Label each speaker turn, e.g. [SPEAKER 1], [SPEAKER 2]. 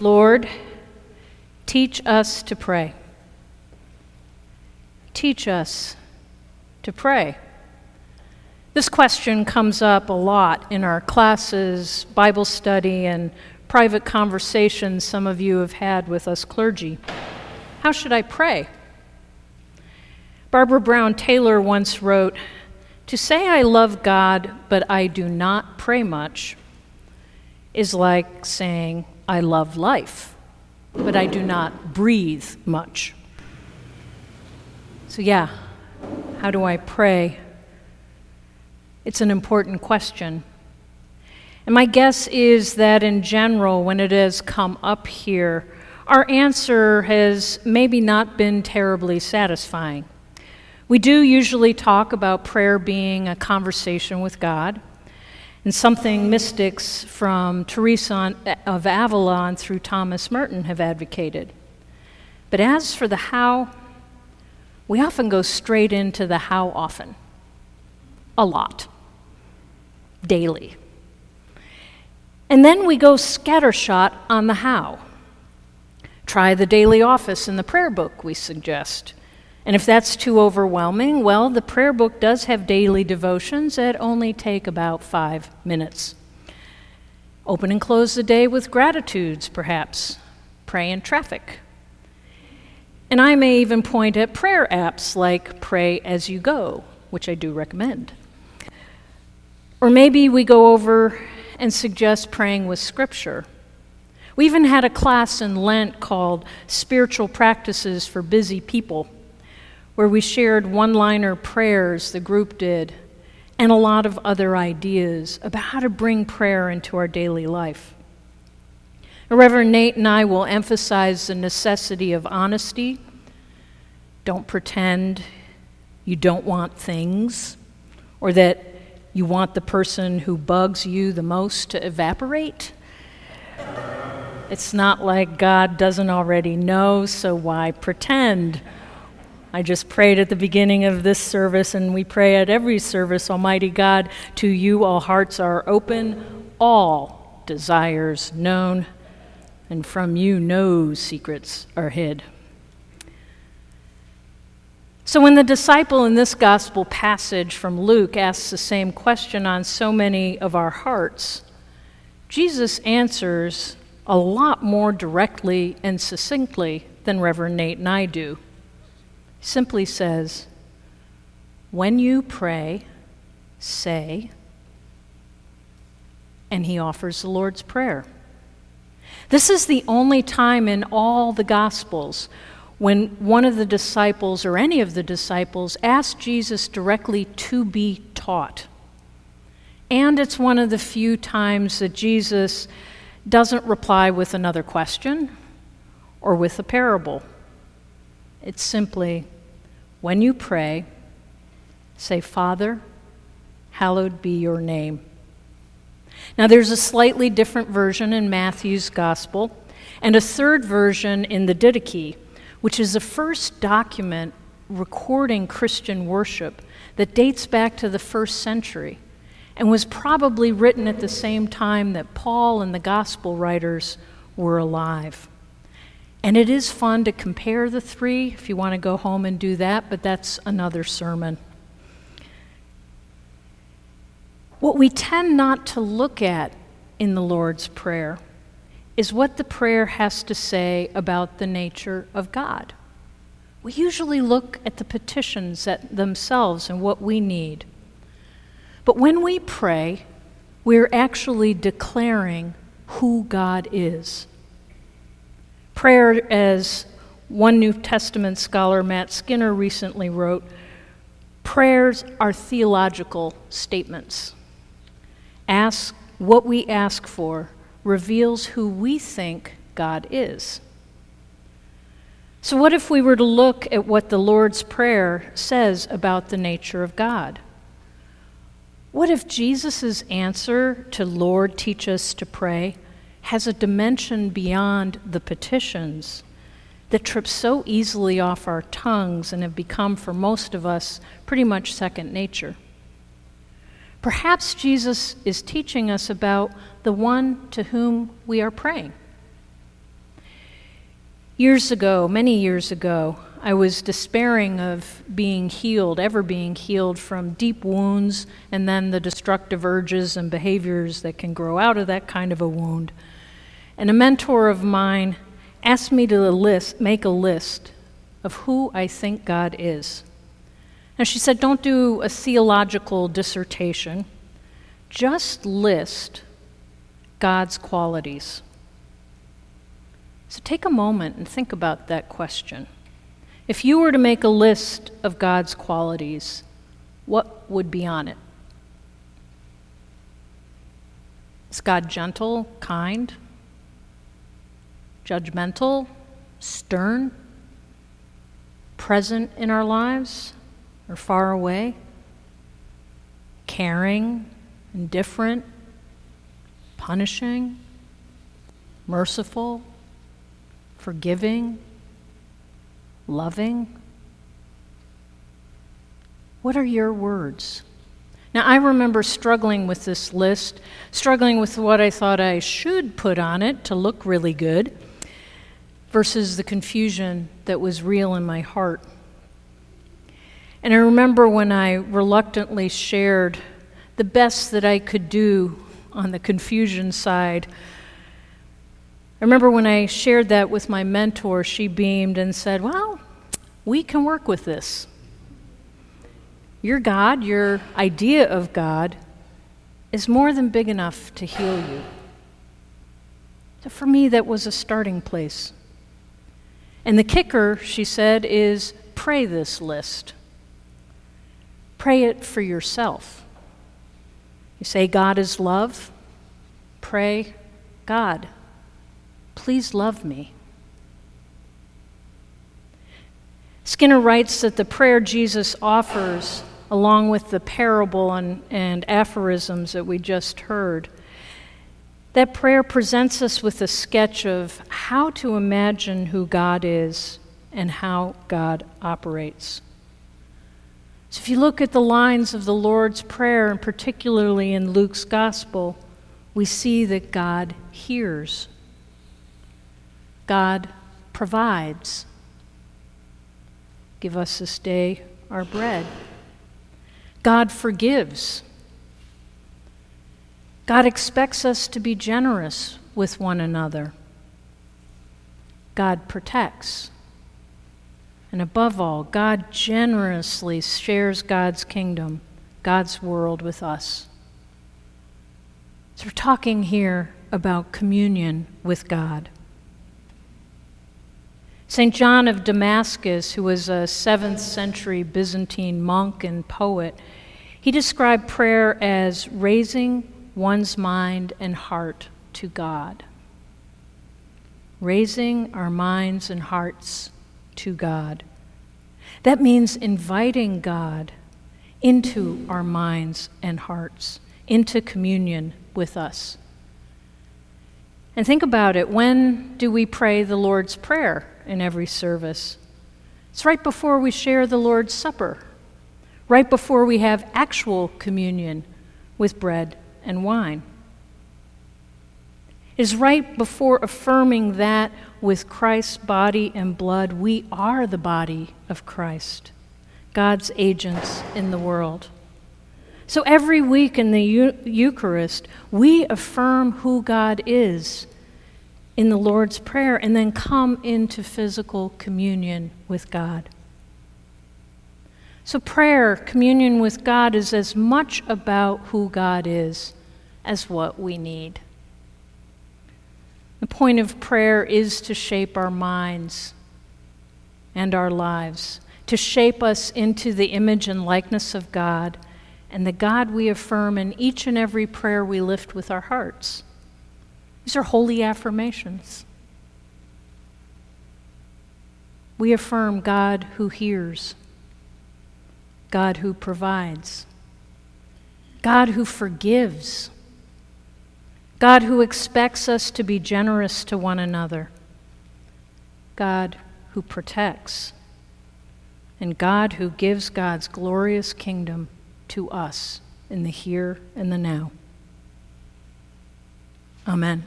[SPEAKER 1] Lord, teach us to pray. Teach us to pray. This question comes up a lot in our classes, Bible study, and private conversations some of you have had with us clergy. How should I pray? Barbara Brown Taylor once wrote To say I love God, but I do not pray much, is like saying I love life, but I do not breathe much. So, yeah, how do I pray? It's an important question. And my guess is that in general, when it has come up here, our answer has maybe not been terribly satisfying. We do usually talk about prayer being a conversation with God, and something mystics from Teresa of Avila through Thomas Merton have advocated. But as for the how, we often go straight into the how often. A lot. Daily. And then we go scattershot on the how. Try the daily office in the prayer book, we suggest. And if that's too overwhelming, well, the prayer book does have daily devotions that only take about five minutes. Open and close the day with gratitudes, perhaps. Pray in traffic. And I may even point at prayer apps like Pray As You Go, which I do recommend. Or maybe we go over and suggest praying with Scripture. We even had a class in Lent called Spiritual Practices for Busy People where we shared one liner prayers, the group did, and a lot of other ideas about how to bring prayer into our daily life. Reverend Nate and I will emphasize the necessity of honesty. Don't pretend you don't want things or that you want the person who bugs you the most to evaporate. It's not like God doesn't already know, so why pretend? I just prayed at the beginning of this service, and we pray at every service Almighty God, to you all hearts are open, all desires known, and from you no secrets are hid. So, when the disciple in this gospel passage from Luke asks the same question on so many of our hearts, Jesus answers a lot more directly and succinctly than Reverend Nate and I do simply says, When you pray, say, and he offers the Lord's Prayer. This is the only time in all the Gospels when one of the disciples or any of the disciples asked Jesus directly to be taught. And it's one of the few times that Jesus doesn't reply with another question or with a parable. It's simply, when you pray, say, Father, hallowed be your name. Now, there's a slightly different version in Matthew's Gospel, and a third version in the Didache, which is the first document recording Christian worship that dates back to the first century and was probably written at the same time that Paul and the Gospel writers were alive. And it is fun to compare the three if you want to go home and do that, but that's another sermon. What we tend not to look at in the Lord's Prayer is what the prayer has to say about the nature of God. We usually look at the petitions at themselves and what we need. But when we pray, we're actually declaring who God is. Prayer, as one New Testament scholar, Matt Skinner, recently wrote, prayers are theological statements. Ask what we ask for reveals who we think God is. So, what if we were to look at what the Lord's Prayer says about the nature of God? What if Jesus' answer to Lord, teach us to pray has a dimension beyond the petitions that trip so easily off our tongues and have become, for most of us, pretty much second nature. Perhaps Jesus is teaching us about the one to whom we are praying. Years ago, many years ago, I was despairing of being healed, ever being healed from deep wounds and then the destructive urges and behaviors that can grow out of that kind of a wound. And a mentor of mine asked me to list, make a list of who I think God is. And she said, Don't do a theological dissertation, just list God's qualities. So take a moment and think about that question. If you were to make a list of God's qualities, what would be on it? Is God gentle, kind, judgmental, stern, present in our lives or far away, caring, indifferent, punishing, merciful, forgiving, loving? What are your words? Now, I remember struggling with this list, struggling with what I thought I should put on it to look really good, versus the confusion that was real in my heart. And I remember when I reluctantly shared the best that I could do on the confusion side I remember when I shared that with my mentor, she beamed and said, Well, we can work with this. Your God, your idea of God, is more than big enough to heal you. So for me, that was a starting place. And the kicker, she said, is pray this list. Pray it for yourself. You say, God is love. Pray, God Please love me. Skinner writes that the prayer Jesus offers, along with the parable and, and aphorisms that we just heard, that prayer presents us with a sketch of how to imagine who God is and how God operates. So, if you look at the lines of the Lord's Prayer, and particularly in Luke's Gospel, we see that God hears. God provides. Give us this day our bread. God forgives. God expects us to be generous with one another. God protects. And above all, God generously shares God's kingdom, God's world with us. So we're talking here about communion with God. St. John of Damascus, who was a 7th century Byzantine monk and poet, he described prayer as raising one's mind and heart to God. Raising our minds and hearts to God. That means inviting God into our minds and hearts, into communion with us. And think about it when do we pray the Lord's Prayer? in every service. It's right before we share the Lord's Supper, right before we have actual communion with bread and wine. It is right before affirming that with Christ's body and blood, we are the body of Christ, God's agents in the world. So every week in the Eucharist, we affirm who God is in the Lord's Prayer and then come into physical communion with God. So, prayer, communion with God, is as much about who God is as what we need. The point of prayer is to shape our minds and our lives, to shape us into the image and likeness of God and the God we affirm in each and every prayer we lift with our hearts. These are holy affirmations. We affirm God who hears, God who provides, God who forgives, God who expects us to be generous to one another, God who protects, and God who gives God's glorious kingdom to us in the here and the now. Amen.